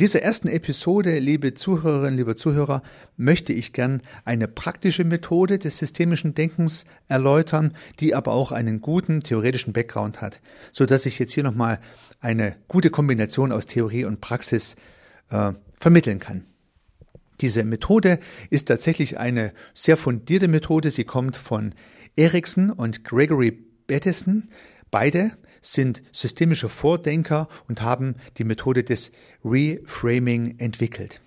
dieser ersten Episode, liebe Zuhörerinnen, liebe Zuhörer, möchte ich gern eine praktische Methode des systemischen Denkens erläutern, die aber auch einen guten theoretischen Background hat, so dass ich jetzt hier nochmal eine gute Kombination aus Theorie und Praxis äh, vermitteln kann. Diese Methode ist tatsächlich eine sehr fundierte Methode. Sie kommt von Erickson und Gregory Bateson. Beide sind systemische Vordenker und haben die Methode des Reframing entwickelt.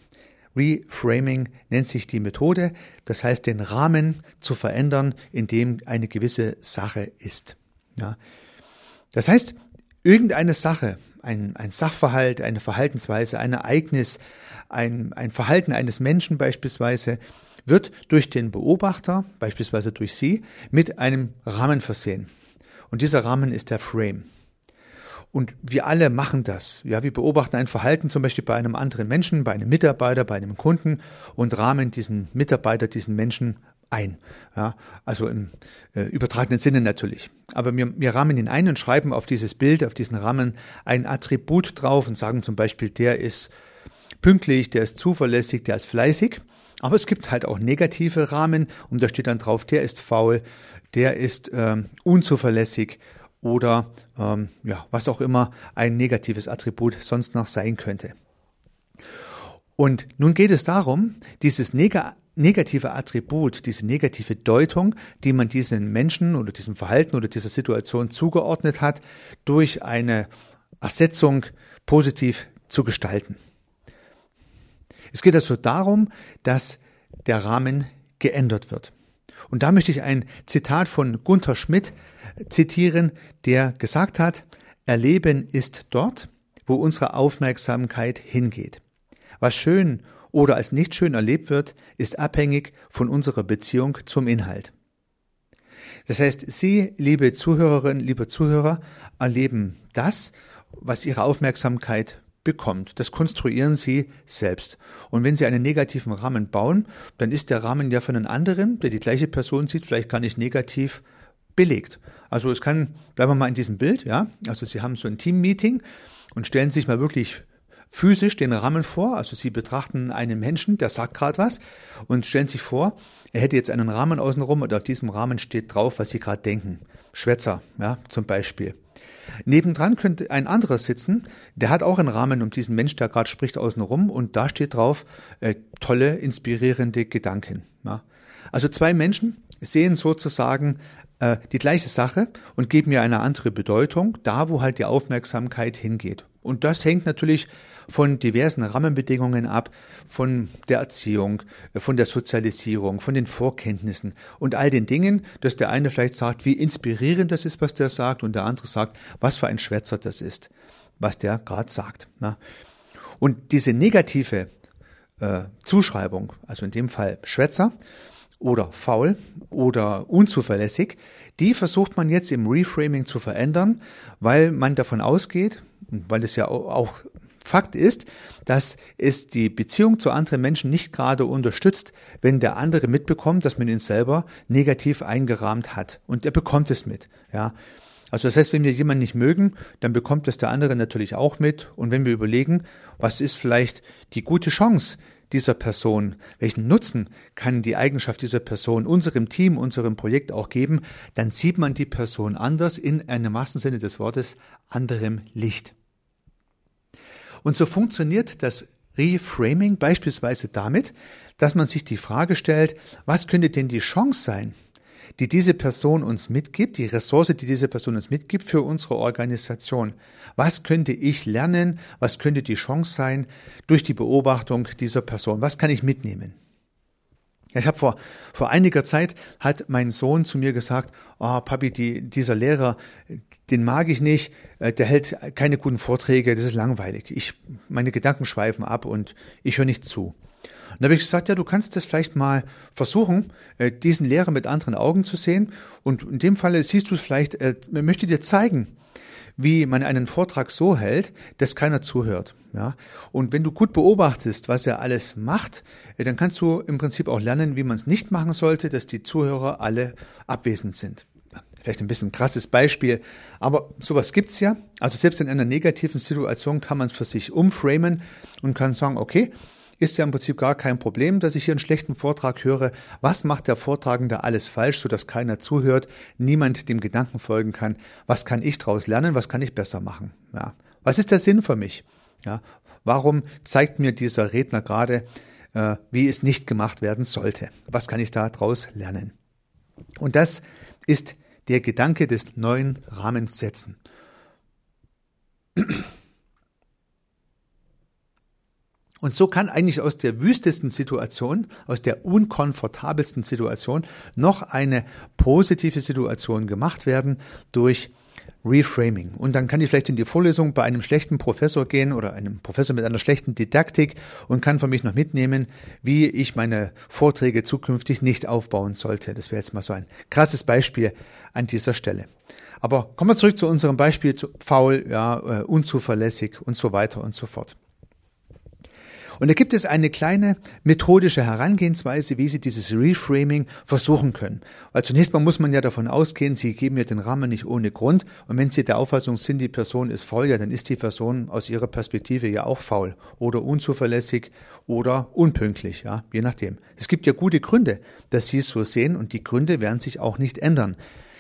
Reframing nennt sich die Methode, das heißt den Rahmen zu verändern, in dem eine gewisse Sache ist. Ja. Das heißt, irgendeine Sache, ein, ein Sachverhalt, eine Verhaltensweise, ein Ereignis, ein, ein Verhalten eines Menschen beispielsweise, wird durch den Beobachter, beispielsweise durch Sie, mit einem Rahmen versehen. Und dieser Rahmen ist der Frame. Und wir alle machen das. Ja, wir beobachten ein Verhalten zum Beispiel bei einem anderen Menschen, bei einem Mitarbeiter, bei einem Kunden und rahmen diesen Mitarbeiter, diesen Menschen ein. Ja, also im äh, übertragenen Sinne natürlich. Aber wir, wir rahmen ihn ein und schreiben auf dieses Bild, auf diesen Rahmen ein Attribut drauf und sagen zum Beispiel, der ist pünktlich, der ist zuverlässig, der ist fleißig. Aber es gibt halt auch negative Rahmen und da steht dann drauf, der ist faul, der ist ähm, unzuverlässig oder ähm, ja, was auch immer ein negatives Attribut sonst noch sein könnte. Und nun geht es darum, dieses neg negative Attribut, diese negative Deutung, die man diesen Menschen oder diesem Verhalten oder dieser Situation zugeordnet hat, durch eine Ersetzung positiv zu gestalten. Es geht also darum, dass der Rahmen geändert wird. Und da möchte ich ein Zitat von Gunther Schmidt zitieren, der gesagt hat, Erleben ist dort, wo unsere Aufmerksamkeit hingeht. Was schön oder als nicht schön erlebt wird, ist abhängig von unserer Beziehung zum Inhalt. Das heißt, Sie, liebe Zuhörerinnen, liebe Zuhörer, erleben das, was Ihre Aufmerksamkeit bekommt. Das konstruieren Sie selbst. Und wenn Sie einen negativen Rahmen bauen, dann ist der Rahmen ja von einem anderen, der die gleiche Person sieht, vielleicht gar nicht negativ belegt. Also es kann, bleiben wir mal in diesem Bild, ja, also Sie haben so ein Team-Meeting und stellen sich mal wirklich physisch den Rahmen vor. Also Sie betrachten einen Menschen, der sagt gerade was und stellen sich vor, er hätte jetzt einen Rahmen außenrum und auf diesem Rahmen steht drauf, was Sie gerade denken. Schwätzer, ja, zum Beispiel. Nebendran könnte ein anderer sitzen, der hat auch einen Rahmen um diesen Mensch, der gerade spricht, außenrum und da steht drauf, äh, tolle, inspirierende Gedanken. Ja. Also zwei Menschen sehen sozusagen äh, die gleiche Sache und geben ihr eine andere Bedeutung, da wo halt die Aufmerksamkeit hingeht. Und das hängt natürlich von diversen Rahmenbedingungen ab, von der Erziehung, von der Sozialisierung, von den Vorkenntnissen und all den Dingen, dass der eine vielleicht sagt, wie inspirierend das ist, was der sagt, und der andere sagt, was für ein Schwätzer das ist, was der gerade sagt. Na? Und diese negative äh, Zuschreibung, also in dem Fall Schwätzer oder faul oder unzuverlässig, die versucht man jetzt im Reframing zu verändern, weil man davon ausgeht, weil es ja auch Fakt ist, dass es die Beziehung zu anderen Menschen nicht gerade unterstützt, wenn der andere mitbekommt, dass man ihn selber negativ eingerahmt hat. Und er bekommt es mit, ja. Also das heißt, wenn wir jemanden nicht mögen, dann bekommt das der andere natürlich auch mit. Und wenn wir überlegen, was ist vielleicht die gute Chance dieser Person, welchen Nutzen kann die Eigenschaft dieser Person unserem Team, unserem Projekt auch geben, dann sieht man die Person anders in einem wahrsten Sinne des Wortes anderem Licht. Und so funktioniert das Reframing beispielsweise damit, dass man sich die Frage stellt, was könnte denn die Chance sein, die diese Person uns mitgibt, die Ressource, die diese Person uns mitgibt für unsere Organisation. Was könnte ich lernen? Was könnte die Chance sein durch die Beobachtung dieser Person? Was kann ich mitnehmen? Ja, ich habe vor, vor einiger Zeit hat mein Sohn zu mir gesagt, oh Papi, die, dieser Lehrer, den mag ich nicht, äh, der hält keine guten Vorträge, das ist langweilig. Ich, meine Gedanken schweifen ab und ich höre nicht zu. Und da habe ich gesagt, ja, du kannst das vielleicht mal versuchen, äh, diesen Lehrer mit anderen Augen zu sehen. Und in dem Falle siehst du es vielleicht, er möchte dir zeigen, wie man einen Vortrag so hält, dass keiner zuhört. Ja? Und wenn du gut beobachtest, was er alles macht, äh, dann kannst du im Prinzip auch lernen, wie man es nicht machen sollte, dass die Zuhörer alle abwesend sind. Vielleicht ein bisschen ein krasses Beispiel, aber sowas gibt's ja. Also selbst in einer negativen Situation kann man es für sich umframen und kann sagen, okay, ist ja im Prinzip gar kein Problem, dass ich hier einen schlechten Vortrag höre. Was macht der Vortragende alles falsch, sodass keiner zuhört, niemand dem Gedanken folgen kann? Was kann ich daraus lernen? Was kann ich besser machen? Ja. Was ist der Sinn für mich? Ja. Warum zeigt mir dieser Redner gerade, äh, wie es nicht gemacht werden sollte? Was kann ich da daraus lernen? Und das ist der Gedanke des neuen Rahmens setzen. Und so kann eigentlich aus der wüstesten Situation, aus der unkomfortabelsten Situation noch eine positive Situation gemacht werden durch Reframing. Und dann kann ich vielleicht in die Vorlesung bei einem schlechten Professor gehen oder einem Professor mit einer schlechten Didaktik und kann für mich noch mitnehmen, wie ich meine Vorträge zukünftig nicht aufbauen sollte. Das wäre jetzt mal so ein krasses Beispiel an dieser Stelle. Aber kommen wir zurück zu unserem Beispiel faul, ja, äh, unzuverlässig und so weiter und so fort. Und da gibt es eine kleine methodische Herangehensweise, wie Sie dieses Reframing versuchen können. Weil zunächst mal muss man ja davon ausgehen, Sie geben ja den Rahmen nicht ohne Grund. Und wenn Sie der Auffassung sind, die Person ist faul, ja, dann ist die Person aus Ihrer Perspektive ja auch faul oder unzuverlässig oder unpünktlich, ja, je nachdem. Es gibt ja gute Gründe, dass Sie es so sehen und die Gründe werden sich auch nicht ändern.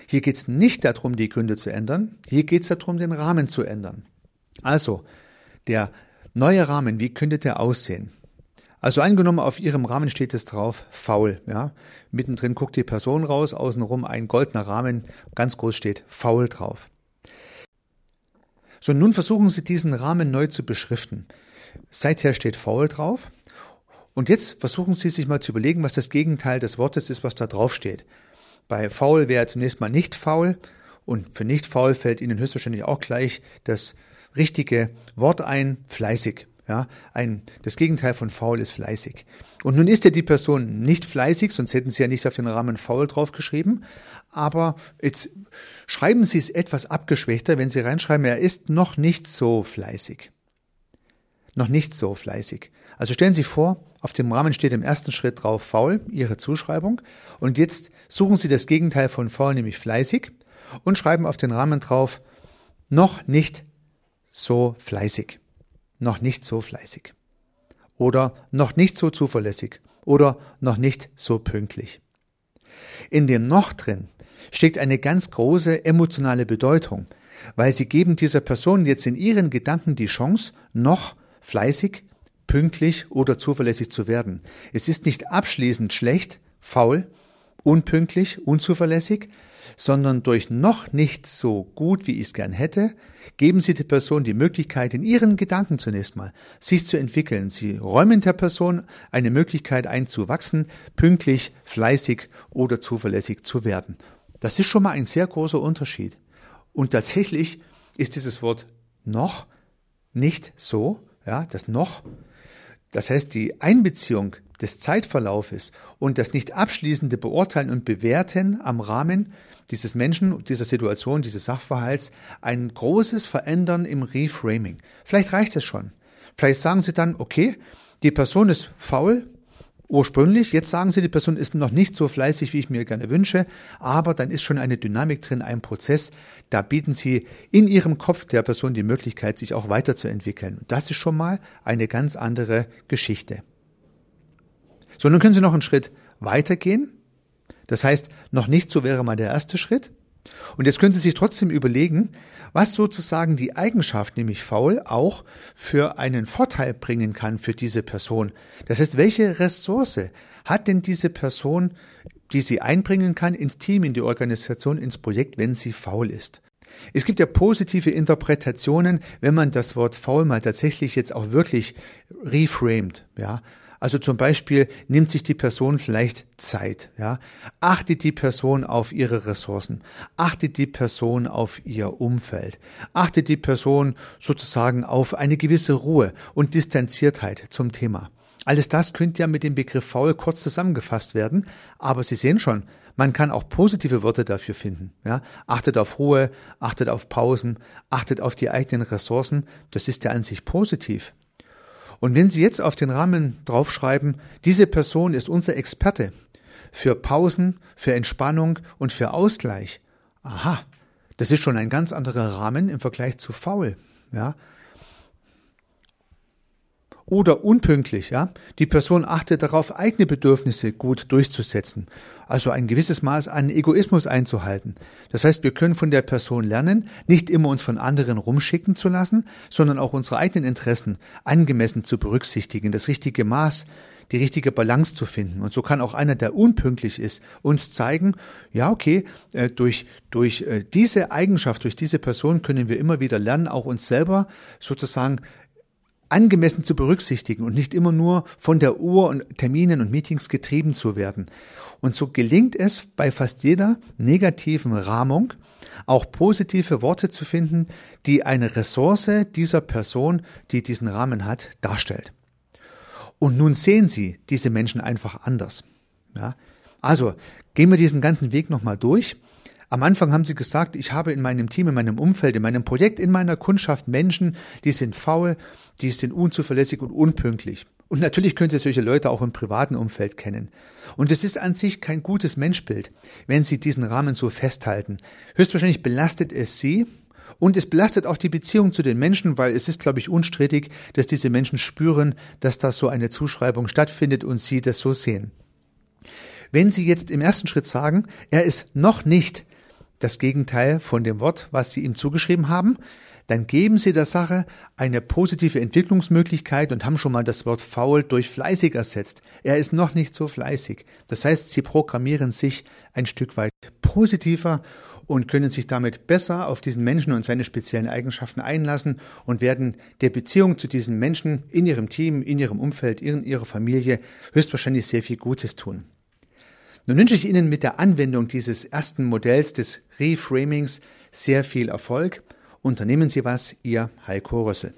Hier geht es nicht darum, die Gründe zu ändern, hier geht es darum, den Rahmen zu ändern. Also, der Neuer Rahmen, wie könnte der aussehen? Also angenommen, auf Ihrem Rahmen steht es drauf, faul, ja. Mittendrin guckt die Person raus, außenrum ein goldener Rahmen, ganz groß steht faul drauf. So, nun versuchen Sie diesen Rahmen neu zu beschriften. Seither steht faul drauf. Und jetzt versuchen Sie sich mal zu überlegen, was das Gegenteil des Wortes ist, was da drauf steht. Bei faul wäre zunächst mal nicht faul und für nicht faul fällt Ihnen höchstwahrscheinlich auch gleich das richtige Wort ein, fleißig. Ja, ein, das Gegenteil von faul ist fleißig. Und nun ist ja die Person nicht fleißig, sonst hätten Sie ja nicht auf den Rahmen faul draufgeschrieben. Aber jetzt schreiben Sie es etwas abgeschwächter, wenn Sie reinschreiben, er ist noch nicht so fleißig. Noch nicht so fleißig. Also stellen Sie vor, auf dem Rahmen steht im ersten Schritt drauf faul, Ihre Zuschreibung. Und jetzt suchen Sie das Gegenteil von faul, nämlich fleißig, und schreiben auf den Rahmen drauf noch nicht so fleißig, noch nicht so fleißig oder noch nicht so zuverlässig oder noch nicht so pünktlich. In dem noch drin steckt eine ganz große emotionale Bedeutung, weil sie geben dieser Person jetzt in ihren Gedanken die Chance, noch fleißig, pünktlich oder zuverlässig zu werden. Es ist nicht abschließend schlecht, faul, unpünktlich, unzuverlässig, sondern durch noch nicht so gut, wie ich es gern hätte, geben Sie der Person die Möglichkeit, in ihren Gedanken zunächst mal sich zu entwickeln. Sie räumen der Person eine Möglichkeit einzuwachsen, pünktlich, fleißig oder zuverlässig zu werden. Das ist schon mal ein sehr großer Unterschied. Und tatsächlich ist dieses Wort noch nicht so, ja, das noch, das heißt die Einbeziehung des Zeitverlaufes und das nicht abschließende Beurteilen und Bewerten am Rahmen dieses Menschen, dieser Situation, dieses Sachverhalts ein großes Verändern im Reframing. Vielleicht reicht es schon. Vielleicht sagen Sie dann, okay, die Person ist faul, ursprünglich. Jetzt sagen Sie, die Person ist noch nicht so fleißig, wie ich mir gerne wünsche, aber dann ist schon eine Dynamik drin, ein Prozess. Da bieten Sie in Ihrem Kopf der Person die Möglichkeit, sich auch weiterzuentwickeln. Das ist schon mal eine ganz andere Geschichte. So, nun können Sie noch einen Schritt weitergehen. Das heißt, noch nicht so wäre mal der erste Schritt. Und jetzt können Sie sich trotzdem überlegen, was sozusagen die Eigenschaft, nämlich faul, auch für einen Vorteil bringen kann für diese Person. Das heißt, welche Ressource hat denn diese Person, die sie einbringen kann ins Team, in die Organisation, ins Projekt, wenn sie faul ist? Es gibt ja positive Interpretationen, wenn man das Wort faul mal tatsächlich jetzt auch wirklich reframed, ja. Also zum Beispiel nimmt sich die Person vielleicht Zeit, ja. Achtet die Person auf ihre Ressourcen. Achtet die Person auf ihr Umfeld. Achtet die Person sozusagen auf eine gewisse Ruhe und Distanziertheit zum Thema. Alles das könnte ja mit dem Begriff faul kurz zusammengefasst werden, aber Sie sehen schon, man kann auch positive Worte dafür finden. Ja? Achtet auf Ruhe, achtet auf Pausen, achtet auf die eigenen Ressourcen. Das ist ja an sich positiv. Und wenn Sie jetzt auf den Rahmen draufschreiben, diese Person ist unser Experte für Pausen, für Entspannung und für Ausgleich, Aha, das ist schon ein ganz anderer Rahmen im Vergleich zu faul. Ja, oder unpünktlich, ja. Die Person achtet darauf, eigene Bedürfnisse gut durchzusetzen. Also ein gewisses Maß an Egoismus einzuhalten. Das heißt, wir können von der Person lernen, nicht immer uns von anderen rumschicken zu lassen, sondern auch unsere eigenen Interessen angemessen zu berücksichtigen, das richtige Maß, die richtige Balance zu finden. Und so kann auch einer, der unpünktlich ist, uns zeigen, ja, okay, äh, durch, durch äh, diese Eigenschaft, durch diese Person können wir immer wieder lernen, auch uns selber sozusagen angemessen zu berücksichtigen und nicht immer nur von der Uhr und Terminen und Meetings getrieben zu werden. Und so gelingt es bei fast jeder negativen Rahmung, auch positive Worte zu finden, die eine Ressource dieser Person, die diesen Rahmen hat, darstellt. Und nun sehen Sie diese Menschen einfach anders. Ja? Also gehen wir diesen ganzen Weg nochmal durch. Am Anfang haben sie gesagt, ich habe in meinem Team, in meinem Umfeld, in meinem Projekt, in meiner Kundschaft Menschen, die sind faul, die sind unzuverlässig und unpünktlich. Und natürlich können Sie solche Leute auch im privaten Umfeld kennen. Und es ist an sich kein gutes Menschbild, wenn Sie diesen Rahmen so festhalten. Höchstwahrscheinlich belastet es Sie und es belastet auch die Beziehung zu den Menschen, weil es ist, glaube ich, unstrittig, dass diese Menschen spüren, dass da so eine Zuschreibung stattfindet und Sie das so sehen. Wenn Sie jetzt im ersten Schritt sagen, er ist noch nicht das Gegenteil von dem Wort, was Sie ihm zugeschrieben haben, dann geben Sie der Sache eine positive Entwicklungsmöglichkeit und haben schon mal das Wort faul durch fleißig ersetzt. Er ist noch nicht so fleißig. Das heißt, Sie programmieren sich ein Stück weit positiver und können sich damit besser auf diesen Menschen und seine speziellen Eigenschaften einlassen und werden der Beziehung zu diesen Menschen in ihrem Team, in ihrem Umfeld, in ihrer Familie höchstwahrscheinlich sehr viel Gutes tun. Nun wünsche ich Ihnen mit der Anwendung dieses ersten Modells des Reframings sehr viel Erfolg. Unternehmen Sie was, Ihr Heiko Rössel.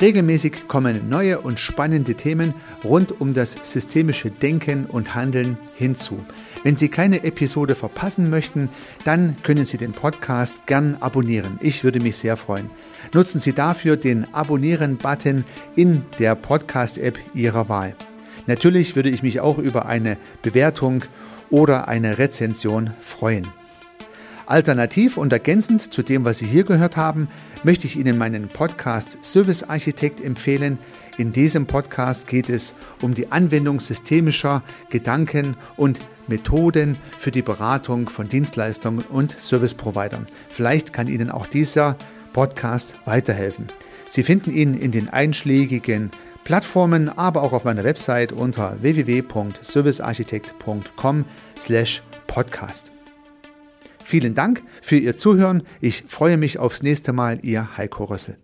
Regelmäßig kommen neue und spannende Themen rund um das systemische Denken und Handeln hinzu. Wenn Sie keine Episode verpassen möchten, dann können Sie den Podcast gern abonnieren. Ich würde mich sehr freuen. Nutzen Sie dafür den Abonnieren-Button in der Podcast-App Ihrer Wahl. Natürlich würde ich mich auch über eine Bewertung oder eine Rezension freuen. Alternativ und ergänzend zu dem, was Sie hier gehört haben, möchte ich Ihnen meinen Podcast Service Architekt empfehlen. In diesem Podcast geht es um die Anwendung systemischer Gedanken und Methoden für die Beratung von Dienstleistungen und Service-Providern. Vielleicht kann Ihnen auch dieser Podcast weiterhelfen. Sie finden ihn in den einschlägigen Plattformen, aber auch auf meiner Website unter www.servicearchitekt.com/podcast. Vielen Dank für Ihr Zuhören. Ich freue mich aufs nächste Mal, Ihr Heiko Rössel.